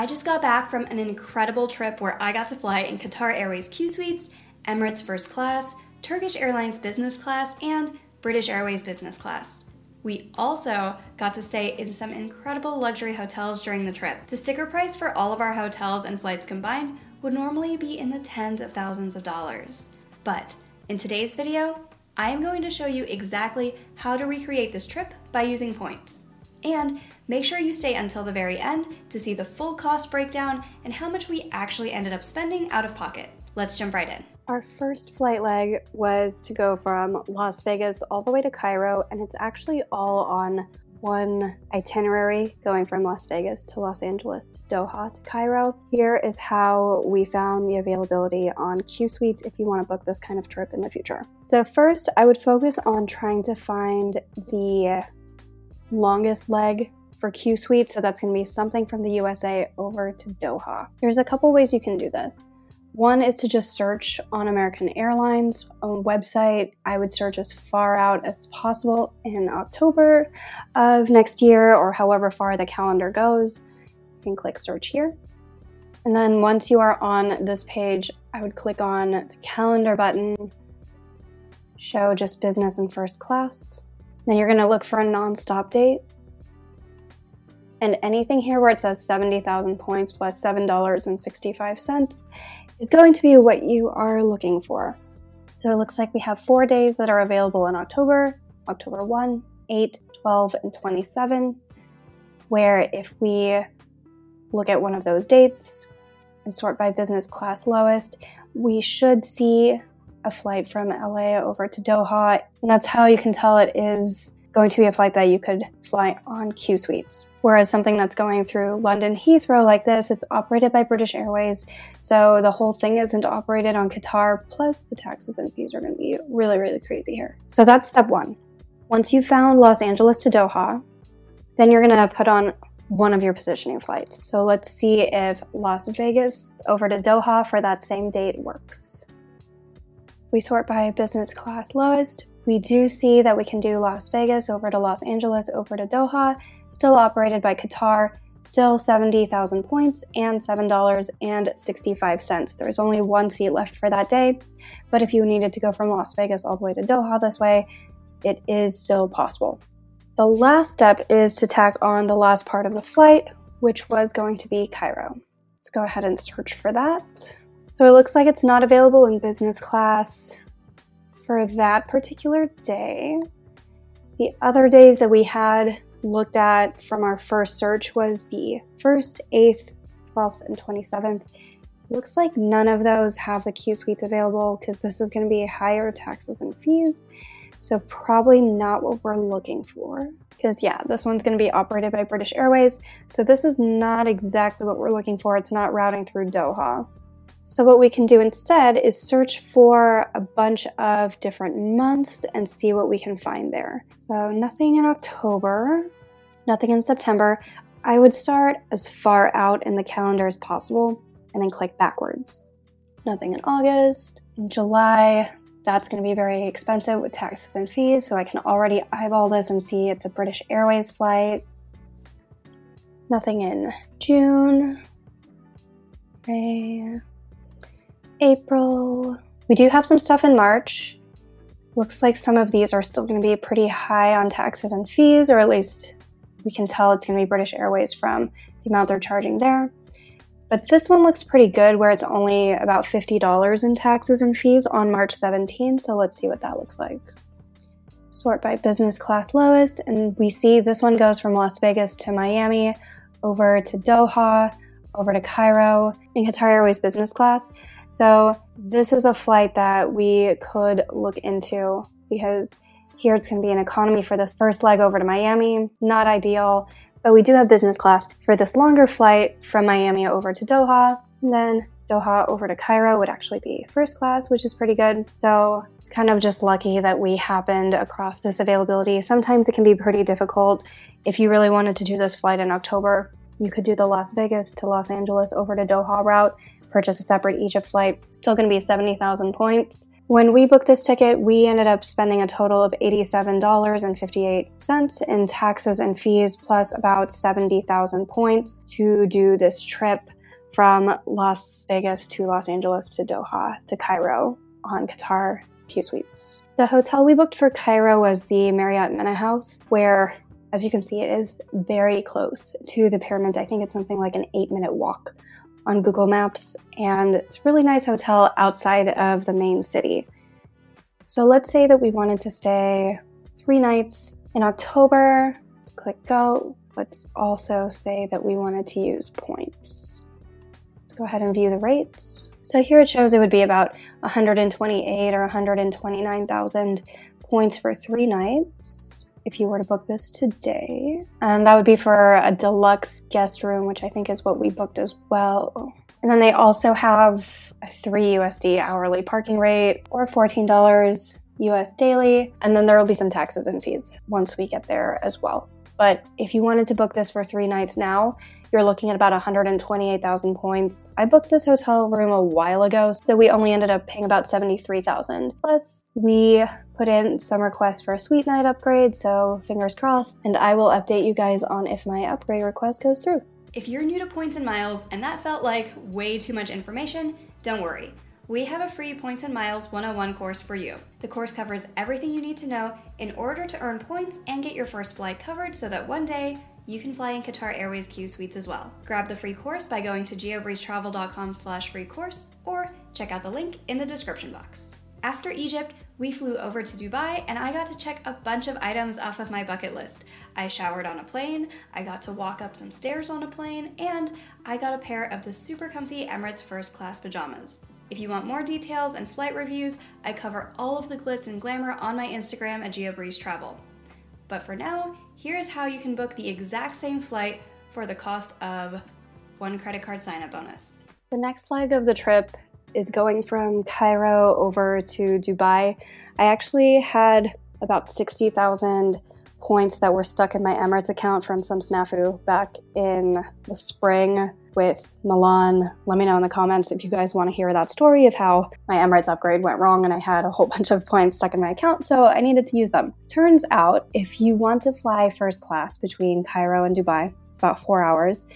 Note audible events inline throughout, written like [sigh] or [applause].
I just got back from an incredible trip where I got to fly in Qatar Airways Q Suites, Emirates First Class, Turkish Airlines Business Class, and British Airways Business Class. We also got to stay in some incredible luxury hotels during the trip. The sticker price for all of our hotels and flights combined would normally be in the tens of thousands of dollars. But in today's video, I am going to show you exactly how to recreate this trip by using points. And make sure you stay until the very end to see the full cost breakdown and how much we actually ended up spending out of pocket. Let's jump right in. Our first flight leg was to go from Las Vegas all the way to Cairo, and it's actually all on one itinerary going from Las Vegas to Los Angeles to Doha to Cairo. Here is how we found the availability on Q Suites if you want to book this kind of trip in the future. So, first, I would focus on trying to find the longest leg for Q Suite. So, that's going to be something from the USA over to Doha. There's a couple ways you can do this. One is to just search on American Airlines own website. I would search as far out as possible in October of next year or however far the calendar goes. You can click search here. And then once you are on this page, I would click on the calendar button, show just business and first class. Then you're going to look for a non-stop date. And anything here where it says 70,000 points plus $7.65 is going to be what you are looking for. So it looks like we have four days that are available in October October 1, 8, 12, and 27. Where if we look at one of those dates and sort by business class lowest, we should see a flight from LA over to Doha. And that's how you can tell it is going to be a flight that you could fly on Q Suites. Whereas something that's going through London Heathrow like this, it's operated by British Airways. So the whole thing isn't operated on Qatar, plus the taxes and fees are going to be really, really crazy here. So that's step one. Once you've found Los Angeles to Doha, then you're going to put on one of your positioning flights. So let's see if Las Vegas over to Doha for that same date works. We sort by business class lowest. We do see that we can do Las Vegas over to Los Angeles over to Doha, still operated by Qatar, still 70,000 points and $7.65. There's only one seat left for that day, but if you needed to go from Las Vegas all the way to Doha this way, it is still possible. The last step is to tack on the last part of the flight, which was going to be Cairo. Let's go ahead and search for that. So it looks like it's not available in business class for that particular day. The other days that we had looked at from our first search was the 1st, 8th, 12th, and 27th. Looks like none of those have the Q suites available because this is going to be higher taxes and fees. So, probably not what we're looking for. Because, yeah, this one's going to be operated by British Airways. So, this is not exactly what we're looking for. It's not routing through Doha. So what we can do instead is search for a bunch of different months and see what we can find there. So nothing in October, nothing in September. I would start as far out in the calendar as possible and then click backwards. Nothing in August. In July, that's going to be very expensive with taxes and fees, so I can already eyeball this and see it's a British Airways flight. Nothing in June. May. April. We do have some stuff in March. Looks like some of these are still going to be pretty high on taxes and fees, or at least we can tell it's going to be British Airways from the amount they're charging there. But this one looks pretty good where it's only about $50 in taxes and fees on March 17, so let's see what that looks like. Sort by business class lowest, and we see this one goes from Las Vegas to Miami, over to Doha, over to Cairo in Qatar Airways business class. So this is a flight that we could look into because here it's going to be an economy for this first leg over to Miami. Not ideal, but we do have business class for this longer flight from Miami over to Doha. And then Doha over to Cairo would actually be first class, which is pretty good. So it's kind of just lucky that we happened across this availability. Sometimes it can be pretty difficult. If you really wanted to do this flight in October, you could do the Las Vegas to Los Angeles over to Doha route, purchase a separate Egypt flight. Still going to be 70,000 points, When we booked this ticket, we ended up spending a total of $87.58 in taxes and fees, plus about 70,000 points to do this trip from Las Vegas to Los Angeles to Doha to Cairo on Qatar Q Suites. The hotel we booked for Cairo was the Marriott Mena House, where, as you can see, it is very close to the pyramids. I think it's something like an eight minute walk on Google Maps, and it's a really nice hotel outside of the main city. So let's say that we wanted to stay three nights in October. Let's click go. Let's also say that we wanted to use points. Let's go ahead and view the rates. So here it shows it would be about 128 or 129,000 points for three nights if you were to book this today. And that would be for a deluxe guest room, which I think is what we booked as well. And then they also have a 3 USD hourly parking rate or $14 US daily. And then there will be some taxes and fees once we get there as well. But if you wanted to book this for three nights now, you're looking at about 128,000 points. I booked this hotel room a while ago, so we only ended up paying about 73,000. Plus, we put in some requests for a suite night upgrade, so fingers crossed, and I will update you guys on if my upgrade request goes through. If you're new to points and miles and that felt like way too much information, don't worry. We have a free Points and Miles 101 course for you. The course covers everything you need to know in order to earn points and get your first flight covered so that one day you can fly in Qatar Airways Q Suites as well. Grab the free course by going to geobreezetravel.com slash free course or check out the link in the description box. After Egypt, we flew over to Dubai and I got to check a bunch of items off of my bucket list. I showered on a plane, I got to walk up some stairs on a plane, and I got a pair of the super comfy Emirates first class pajamas. If you want more details and flight reviews, I cover all of the glitz and glamour on my Instagram at GeoBreeze Travel. But for now, here is how you can book the exact same flight for the cost of one credit card sign up bonus. The next leg of the trip is going from Cairo over to Dubai. I actually had about 60,000 points that were stuck in my Emirates account from some snafu back in the spring with Milan. Let me know in the comments if you guys want to hear that story of how my Emirates upgrade went wrong and I had a whole [laughs] bunch of points stuck in my account, so I needed to use them. Turns out, if you want to fly first class between Cairo and Dubai, it's about four hours,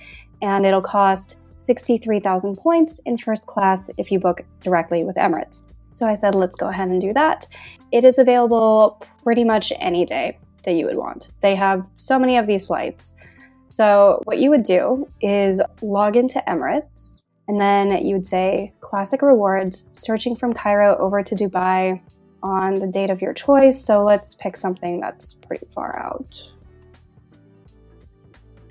and it'll cost 63,000 points in first class if you book directly with Emirates. So I said, let's go ahead and do that. It is available pretty much any day that you would want. They have so many of these flights. So, what you would do is log into Emirates, and then you would say Classic Rewards, searching from Cairo over to Dubai on the date of your choice. So, let's pick something that's pretty far out.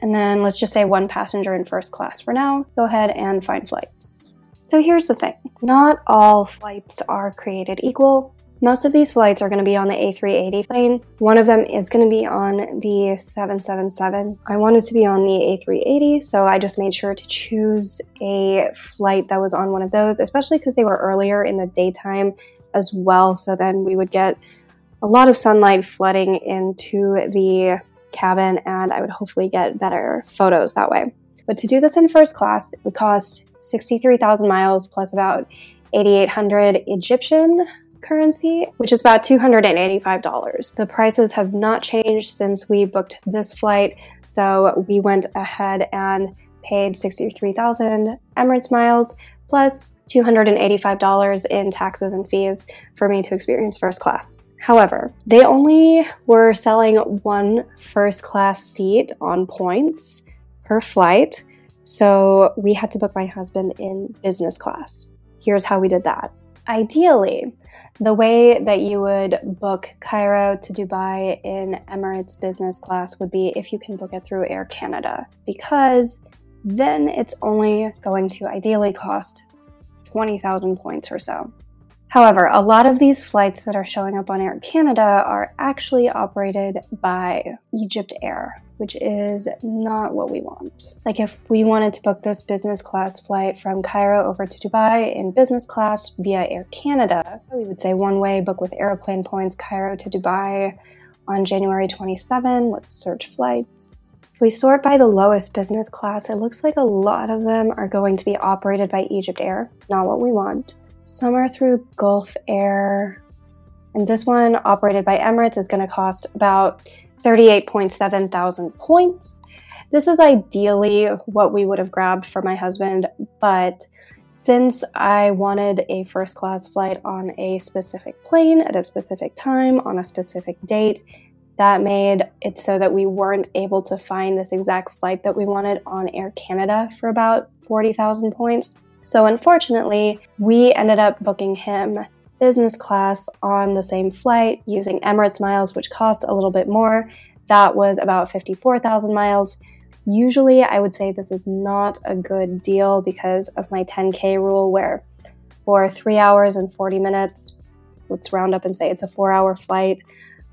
And then let's just say one passenger in first class for now. Go ahead and find flights. So, here's the thing not all flights are created equal. Most of these flights are going to be on the A380 plane. One of them is going to be on the 777. I wanted to be on the A380, so I just made sure to choose a flight that was on one of those, especially because they were earlier in the daytime as well. So then we would get a lot of sunlight flooding into the cabin, and I would hopefully get better photos that way. But to do this in first class, it would cost 63,000 miles plus about 8,800 Egyptian currency, which is about $285. The prices have not changed since we booked this flight, so we went ahead and paid 63,000 Emirates miles plus $285 in taxes and fees for me to experience first class. However, they only were selling one first class seat on points per flight, so we had to book my husband in business class. Here's how we did that. Ideally, the way that you would book Cairo to Dubai in Emirates business class would be if you can book it through Air Canada, because then it's only going to ideally cost 20,000 points or so. However, a lot of these flights that are showing up on Air Canada are actually operated by Egypt Air, which is not what we want. Like, if we wanted to book this business class flight from Cairo over to Dubai in business class via Air Canada, we would say one way book with Aeroplan points Cairo to Dubai on January 27. Let's search flights. If we sort by the lowest business class, it looks like a lot of them are going to be operated by Egypt Air, not what we want. Some are through Gulf Air. And this one, operated by Emirates, is going to cost about 38.7 thousand points. This is ideally what we would have grabbed for my husband, but since I wanted a first class flight on a specific plane at a specific time on a specific date, that made it so that we weren't able to find this exact flight that we wanted on Air Canada for about 40,000 points. So, unfortunately, we ended up booking him business class on the same flight using Emirates miles, which cost a little bit more. That was about 54,000 miles. Usually, I would say this is not a good deal because of my 10K rule, where for three hours and 40 minutes, let's round up and say it's a four hour flight,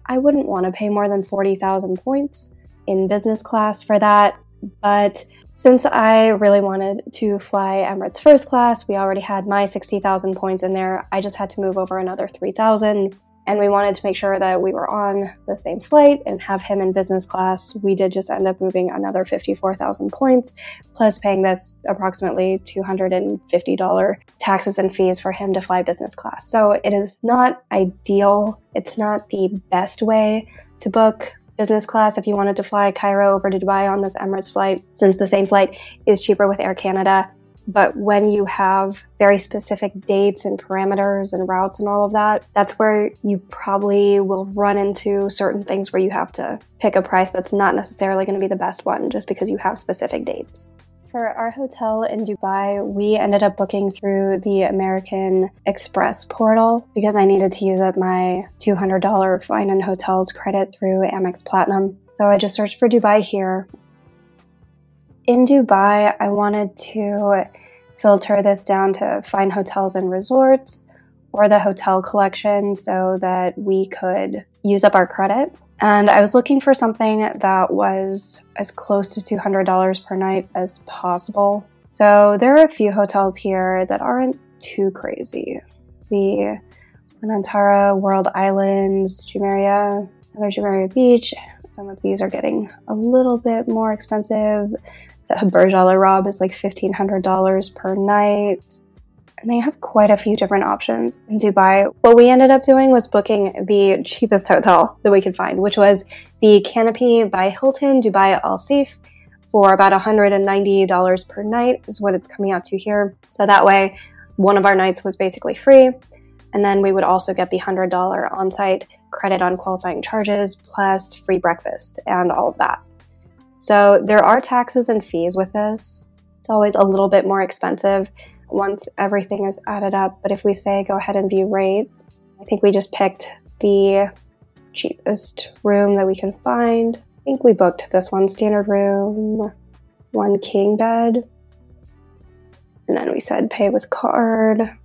I wouldn't want to pay more than 40,000 points in business class for that. But since I really wanted to fly Emirates first class, we already had my 60,000 points in there. I just had to move over another 3,000 and we wanted to make sure that we were on the same flight and have him in business class. We did just end up moving another 54,000 points, plus paying this approximately $250 taxes and fees for him to fly business class. So it is not ideal. It's not the best way to book business class if you wanted to fly Cairo over to Dubai on this Emirates flight, since the same flight is cheaper with Air Canada. But when you have very specific dates and parameters and routes and all of that, that's where you probably will run into certain things where you have to pick a price that's not necessarily going to be the best one just because you have specific dates. For our hotel in Dubai, we ended up booking through the American Express portal because I needed to use up my $200 fine and hotels credit through Amex Platinum. So I just searched for Dubai here. In Dubai, I wanted to filter this down to find hotels and resorts or the hotel collection so that we could use up our credit. And I was looking for something that was as close to $200 per night as possible. So there are a few hotels here that aren't too crazy. The Anantara, World Islands, Jumeirah, another Jumeirah Beach. Some of these are getting a little bit more expensive. The Burj Al Arab is like $1,500 per night. And they have quite a few different options in Dubai. What we ended up doing was booking the cheapest hotel that we could find, which was the Canopy by Hilton Dubai Al Seef for about $190 per night, is what it's coming out to here. So that way, one of our nights was basically free. And then we would also get the $100 on site credit on qualifying charges plus free breakfast and all of that. So there are taxes and fees with this. It's always a little bit more expensive once everything is added up. But if we say go ahead and view rates, I think we just picked the cheapest room that we can find. I think we booked this one standard room, one king bed. And then we said pay with card.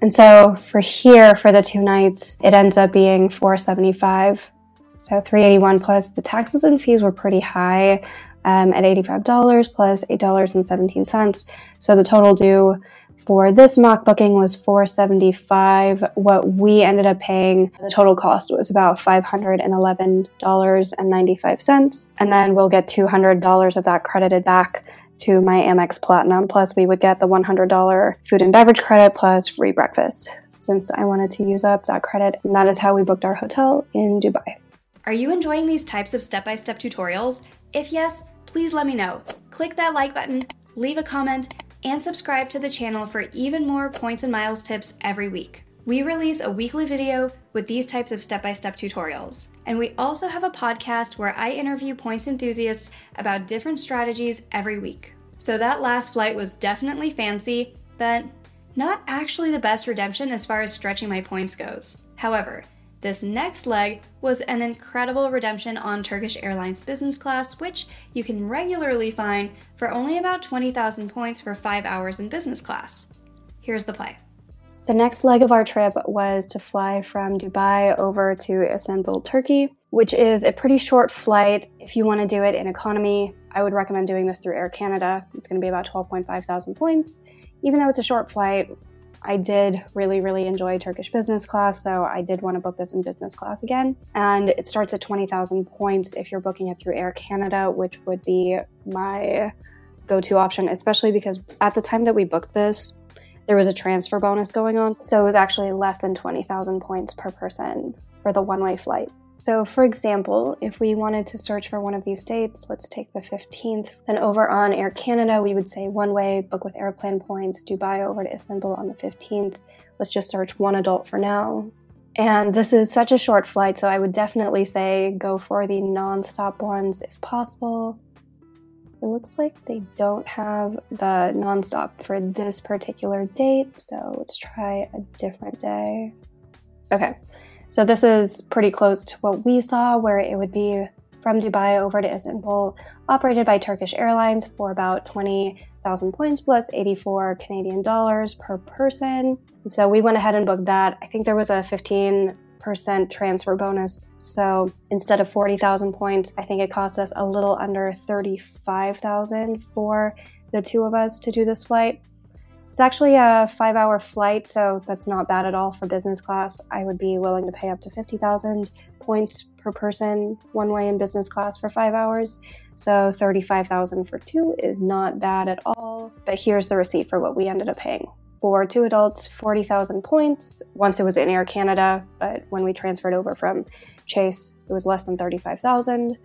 And so for here, for the two nights, it ends up being 475 so 381 plus the taxes and fees were pretty high um, at $85 plus $8.17. So the total due for this mock booking was 475 what we ended up paying the total cost was about $511.95 and then we'll get $200 of that credited back to my amex platinum plus we would get the $100 food and beverage credit plus free breakfast since i wanted to use up that credit and that is how we booked our hotel in dubai are you enjoying these types of step by step tutorials? If yes, please let me know. Click that like button, leave a comment, and subscribe to the channel for even more points and miles tips every week. We release a weekly video with these types of step by step tutorials. And we also have a podcast where I interview points enthusiasts about different strategies every week. So that last flight was definitely fancy, but not actually the best redemption as far as stretching my points goes. However, this next leg was an incredible redemption on Turkish Airlines business class, which you can regularly find for only about 20,000 points for five hours in business class. Here's the play. The next leg of our trip was to fly from Dubai over to Istanbul, Turkey, which is a pretty short flight. If you want to do it in economy, I would recommend doing this through Air Canada. It's going to be about 12.5 thousand points. Even though it's a short flight, I did really, really enjoy Turkish business class, so I did want to book this in business class again. And it starts at 20,000 points if you're booking it through Air Canada, which would be my go to option, especially because at the time that we booked this, there was a transfer bonus going on. So it was actually less than 20,000 points per person for the one way flight. So, for example, if we wanted to search for one of these dates, let's take the 15th, then over on Air Canada, we would say one way, book with Aeroplan points, Dubai over to Istanbul on the 15th. Let's just search one adult for now. And this is such a short flight, so I would definitely say go for the non stop ones if possible. It looks like they don't have the nonstop for this particular date, so let's try a different day. Okay, so this is pretty close to what we saw, where it would be from Dubai over to Istanbul, operated by Turkish Airlines for about 20,000 points plus 84 Canadian dollars per person. so we went ahead and booked that. I think there was a 15 percent transfer bonus. So instead of 40,000 points, I think it cost us a little under 35,000 for the two of us to do this flight. It's actually a five hour flight, so that's not bad at all for business class. I would be willing to pay up to 50,000 points per person one way in business class for five hours. So 35,000 for two is not bad at all. But here's the receipt for what we ended up paying for two adults, 40,000 points. Once it was in Air Canada, but when we transferred over from Chase, it was less than 35,000,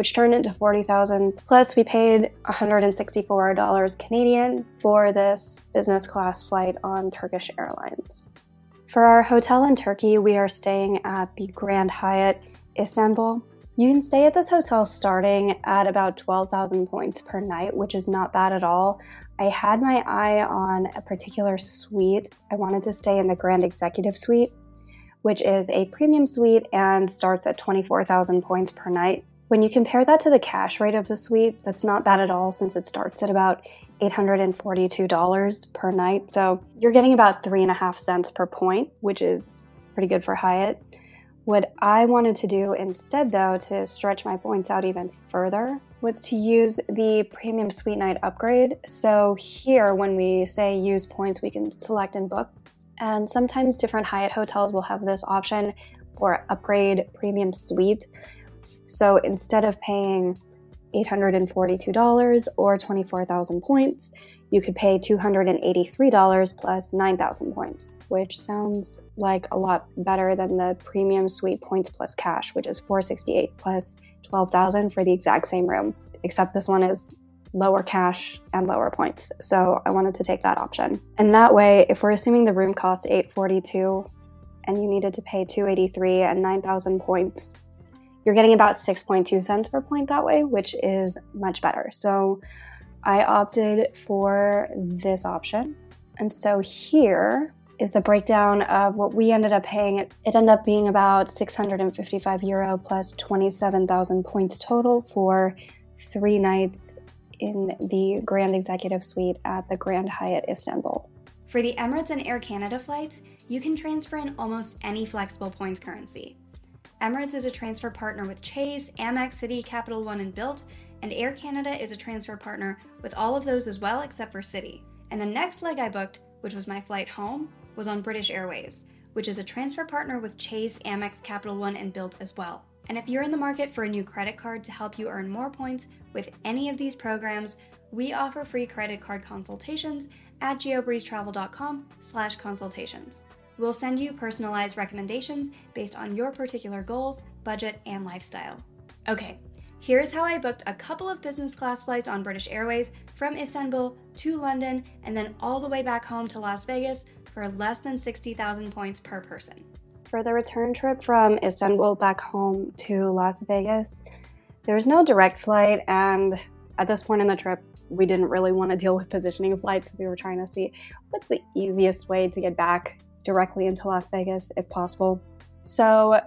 which turned into 40,000. Plus, we paid $164 Canadian for this business class flight on Turkish Airlines. For our hotel in Turkey, we are staying at the Grand Hyatt Istanbul. You can stay at this hotel starting at about 12,000 points per night, which is not bad at all. I had my eye on a particular suite. I wanted to stay in the Grand Executive Suite, which is a premium suite and starts at 24,000 points per night. When you compare that to the cash rate of the suite, that's not bad at all since it starts at about $842 per night. So you're getting about three and a half cents per point, which is pretty good for Hyatt. What I wanted to do instead, though, to stretch my points out even further, was to use the Premium Suite Night upgrade. So here, when we say use points, we can select and book. And sometimes different Hyatt hotels will have this option for upgrade premium suite. So instead of paying $842 or 24,000 points, you could pay $283 plus 9,000 points, which sounds like a lot better than the premium suite points plus cash, which is 468 plus 12,000 for the exact same room, except this one is lower cash and lower points. So I wanted to take that option. And that way, if we're assuming the room cost 842 and you needed to pay 283 and 9,000 points, you're getting about 6.2 cents per point that way, which is much better. So I opted for this option. And so here is the breakdown of what we ended up paying. It, ended up being about 655 euro plus 27,000 points total for three nights in the Grand Executive Suite at the Grand Hyatt Istanbul. For the Emirates and Air Canada flights, you can transfer in almost any flexible points currency. Emirates is a transfer partner with Chase, Amex, Citi, Capital One, and Bilt, and Air Canada is a transfer partner with all of those as well except for Citi. And the next leg I booked, which was my flight home, was on British Airways, which is a transfer partner with Chase, Amex, Capital One, and Bilt as well. And if you're in the market for a new credit card to help you earn more points with any of these programs, we offer free credit card consultations at geobreezetravel.com slash consultations. We'll send you personalized recommendations based on your particular goals, budget, and lifestyle. Okay, Here's how I booked a couple of business class flights on British Airways from Istanbul to London and then all the way back home to Las Vegas for less than 60,000 points per person. For the return trip from Istanbul back home to Las Vegas, there's no direct flight, and at this point in the trip, we didn't really want to deal with positioning flights. We were trying to see what's the easiest way to get back directly into Las Vegas if possible. So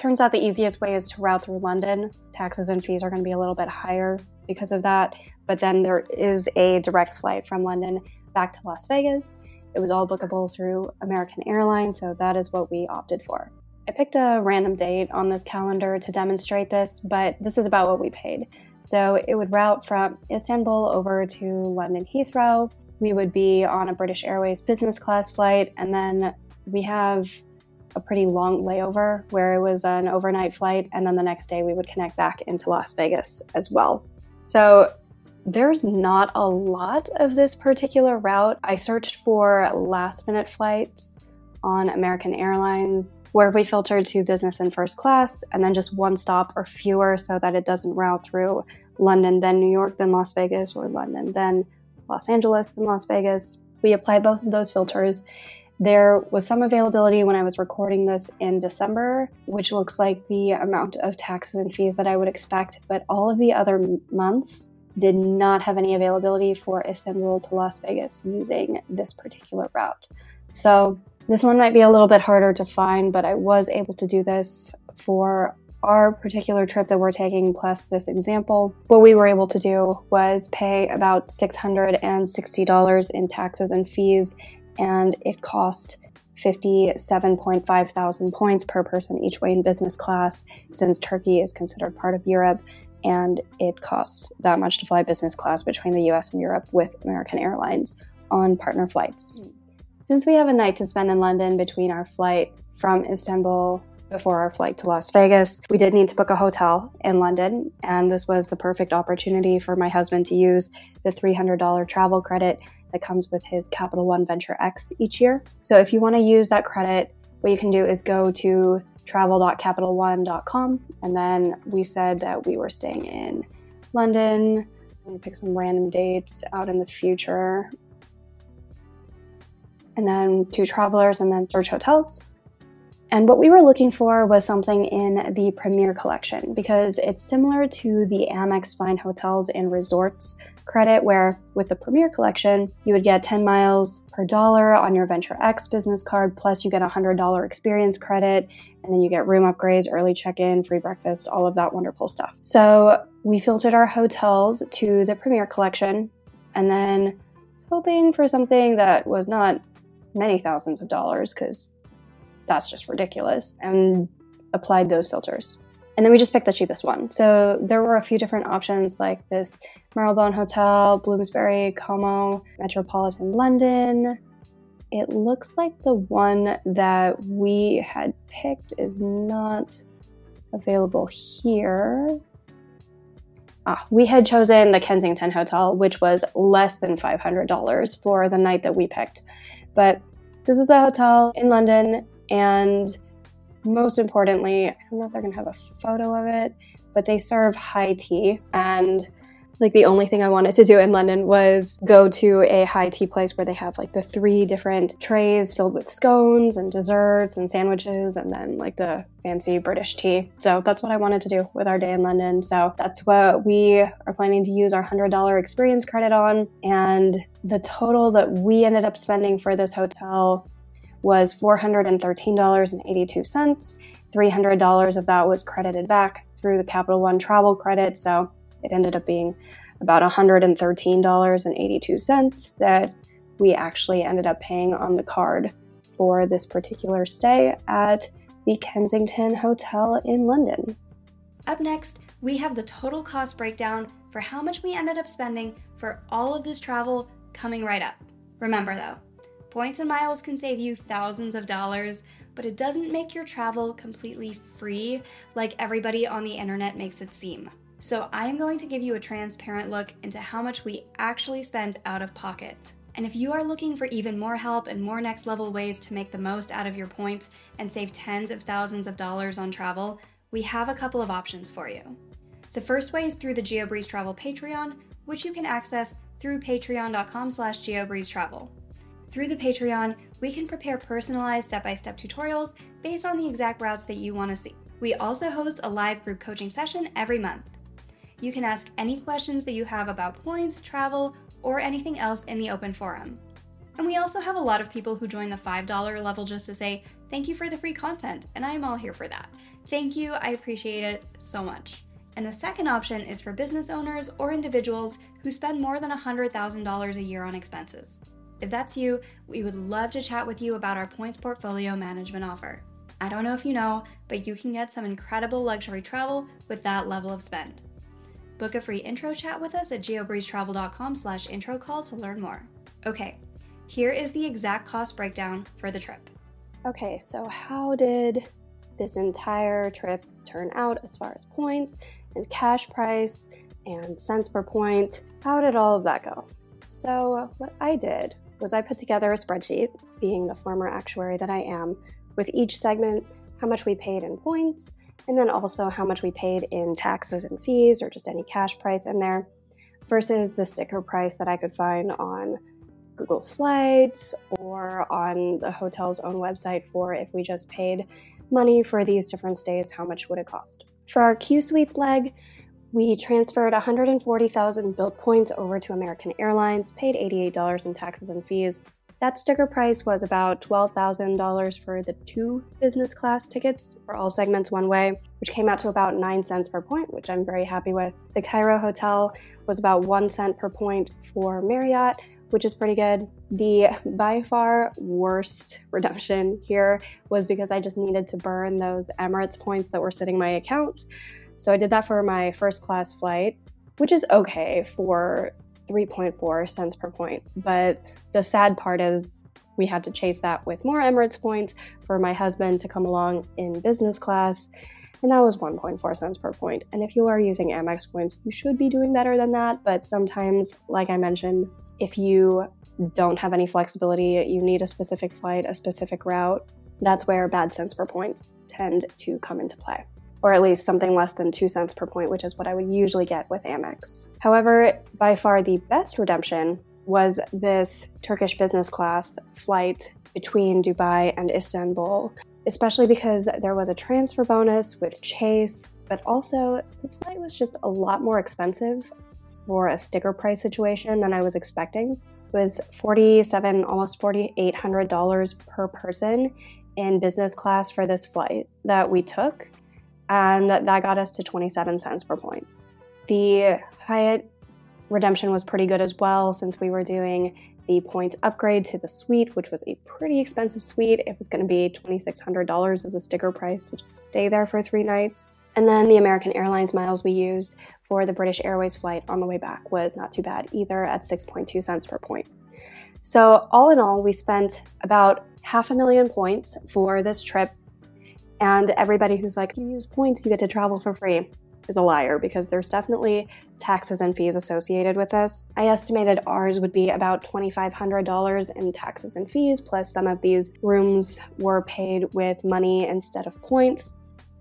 Turns out the easiest way is to route through London. Taxes and fees are going to be a little bit higher because of that, but then there is a direct flight from London back to Las Vegas. It was all bookable through American Airlines, so that is what we opted for. I picked a random date on this calendar to demonstrate this, but this is about what we paid. So it would route from Istanbul over to London Heathrow. We would be on a British Airways business class flight, and then we have a pretty long layover where it was an overnight flight, and then the next day we would connect back into Las Vegas as well. So there's not a lot of this particular route. I searched for last minute flights on American Airlines where we filtered to business and first class and then just one stop or fewer so that it doesn't route through London, then New York, then Las Vegas, or London, then Los Angeles, then Las Vegas. We applied both of those filters. There was some availability when I was recording this in December, which looks like the amount of taxes and fees that I would expect, but all of the other months did not have any availability for Istanbul to Las Vegas using this particular route. So this one might be a little bit harder to find, but I was able to do this for our particular trip that we're taking, plus this example, what we were able to do was pay about $660 in taxes and fees, and it cost 57.5 thousand points per person each way in business class, since Turkey is considered part of Europe, and it costs that much to fly business class between the US and Europe with American Airlines on partner flights. Mm. Since we have a night to spend in London between our flight from Istanbul before our flight to Las Vegas. We did need to book a hotel in London, and this was the perfect opportunity for my husband to use the $300 travel credit that comes with his Capital One Venture X each year. So if you want to use that credit, what you can do is go to travel.capitalone.com, and then we said that we were staying in London. Me pick some random dates out in the future. And then two travelers, and then search hotels. And what we were looking for was something in the Premier Collection because it's similar to the Amex Fine Hotels and Resorts credit, where with the Premier Collection, you would get 10 miles per dollar on your Venture X business card, plus you get a $100 experience credit, and then you get room upgrades, early check in, free breakfast, all of that wonderful stuff. So we filtered our hotels to the Premier Collection and then hoping for something that was not many thousands of dollars because that's just ridiculous, and applied those filters. And then we just picked the cheapest one. So there were a few different options like this Marylebone Hotel, Bloomsbury, Como, Metropolitan London. It looks like the one that we had picked is not available here. Ah, we had chosen the Kensington Hotel, which was less than $500 for the night that we picked. But this is a hotel in London. And most importantly, I don't know if they're going to have a photo of it, but they serve high tea. And like the only thing I wanted to do in London was go to a high tea place where they have like the three different trays filled with scones and desserts and sandwiches and then like the fancy British tea. So that's what I wanted to do with our day in London. So that's what we are planning to use our $100 experience credit on. And the total that we ended up spending for this hotel was $413.82. $300 of that was credited back through the Capital One travel credit, so it ended up being about $113.82 that we actually ended up paying on the card for this particular stay at the Kensington Hotel in London. Up next, we have the total cost breakdown for how much we ended up spending for all of this travel coming right up. Remember though, Points and miles can save you thousands of dollars, but it doesn't make your travel completely free like everybody on the internet makes it seem. So, I am going to give you a transparent look into how much we actually spend out of pocket. And if you are looking for even more help and more next level ways to make the most out of your points and save tens of thousands of dollars on travel, we have a couple of options for you. The first way is through the GeoBreeze Travel Patreon, which you can access through patreon.com slash geobreezetravel. Through the Patreon, we can prepare personalized step by step tutorials based on the exact routes that you want to see. We also host a live group coaching session every month. You can ask any questions that you have about points, travel, or anything else in the open forum. And we also have a lot of people who join the $5 level just to say, thank you for the free content, and I am all here for that. Thank you, I appreciate it so much. And the second option is for business owners or individuals who spend more than $100,000 a year on expenses. If that's you, we would love to chat with you about our points portfolio management offer. I don't know if you know, but you can get some incredible luxury travel with that level of spend. Book a free intro chat with us at geobreezetravel.com slash intro call to learn more. Okay, here is the exact cost breakdown for the trip. Okay, so how did this entire trip turn out as far as points and cash price and cents per point how did all of that go? So, what I did was I put together a spreadsheet, being the former actuary that I am, with each segment, how much we paid in points, and then also how much we paid in taxes and fees or just any cash price in there versus the sticker price that I could find on Google Flights or on the hotel's own website for if we just paid money for these different stays, how much would it cost? For our Q Suites leg, we transferred 140,000 Bilt points over to American Airlines, paid $88 in taxes and fees. That sticker price was about $12,000 for the two business class tickets for all segments one way, which came out to about 9 cents per point, which I'm very happy with. The Cairo Hotel was about 1 cent per point for Marriott, which is pretty good. The by far worst [laughs] redemption here was because I just needed to burn those Emirates points that were sitting in my account. So I did that for my first class flight, which is okay for 3.4 cents per point. But the sad part is we had to chase that with more Emirates points for my husband to come along in business class. And that was 1.4 cents per point. And if you are using Amex points, you should be doing better than that. But sometimes, like I mentioned, if you don't have any flexibility, you need a specific flight, a specific route, that's where bad cents per points tend to come into play. Or at least something less than 2 cents per point, which is what I would usually get with Amex. However, by far the best redemption was this Turkish business class flight between Dubai and Istanbul, especially because there was a transfer bonus with Chase, but also this flight was just a lot more expensive for a sticker price situation than I was expecting. It was 47 almost $4800 per person in business class for this flight that we took and that got us to 27 cents per point. The Hyatt redemption was pretty good as well since we were doing the points upgrade to the suite, which was a pretty expensive suite. It was going to be $2,600 as a sticker price to just stay there for three nights. And then the American Airlines miles we used for the British Airways flight on the way back was not too bad either at 6.2 cents per point. So, all in all, we spent about half a million points for this trip. And everybody who's like, you use points, you get to travel for free is a liar because there's definitely taxes and fees associated with this. I estimated ours would be about $2,500 in taxes and fees, plus some of these rooms were paid with money instead of points.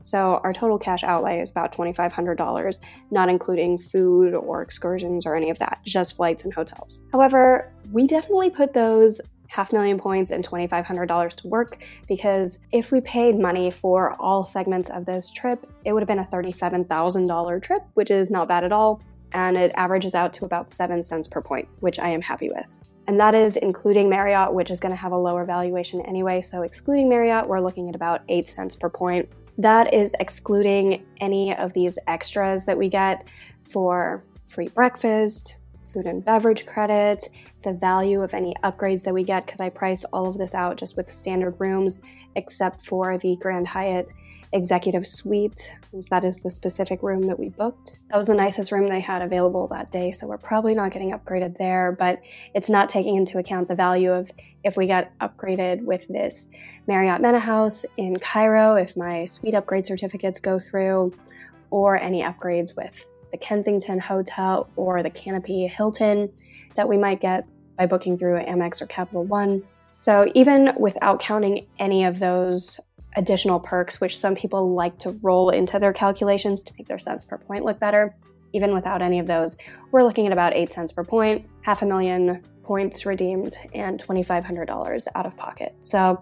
So our total cash outlay is about $2,500, not including food or excursions or any of that, just flights and hotels. However, we definitely put those half million points and $2,500 to work because if we paid money for all segments of this trip, it would have been a $37,000 trip, which is not bad at all. And it averages out to about 7 cents per point, which I am happy with. And that is including Marriott, which is going to have a lower valuation anyway. So, excluding Marriott, we're looking at about 8 cents per point, that is excluding any of these extras that we get for free breakfast, food and beverage credits, the value of any upgrades that we get, because I price all of this out just with standard rooms, except for the Grand Hyatt executive suite, since that is the specific room that we booked. That was the nicest room they had available that day, so we're probably not getting upgraded there, but it's not taking into account the value of if we got upgraded with this Marriott Mena House in Cairo, if my suite upgrade certificates go through, or any upgrades with the Kensington Hotel or the Canopy Hilton that we might get by booking through Amex or Capital One. So, even without counting any of those additional perks, which some people like to roll into their calculations to make their cents per point look better. Even without any of those, we're looking at about 8 cents per point, half a million points redeemed, and $2,500 out of pocket. So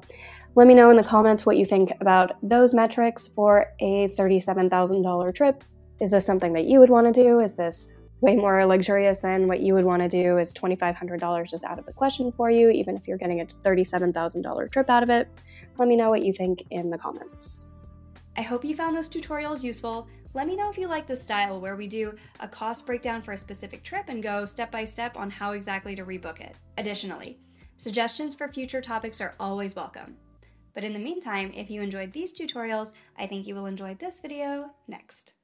let me know in the comments what you think about those metrics for a $37,000 trip. Is this something that you would want to do? Is this way more luxurious than what you would want to do? Is $2,500 just out of the question for you, even if you're getting a $37,000 trip out of it? Let me know what you think in the comments. I hope you found those tutorials useful. Let me know if you like this style where we do a cost breakdown for a specific trip and go step by step on how exactly to rebook it. Additionally, suggestions for future topics are always welcome. But in the meantime, if you enjoyed these tutorials, I think you will enjoy this video next.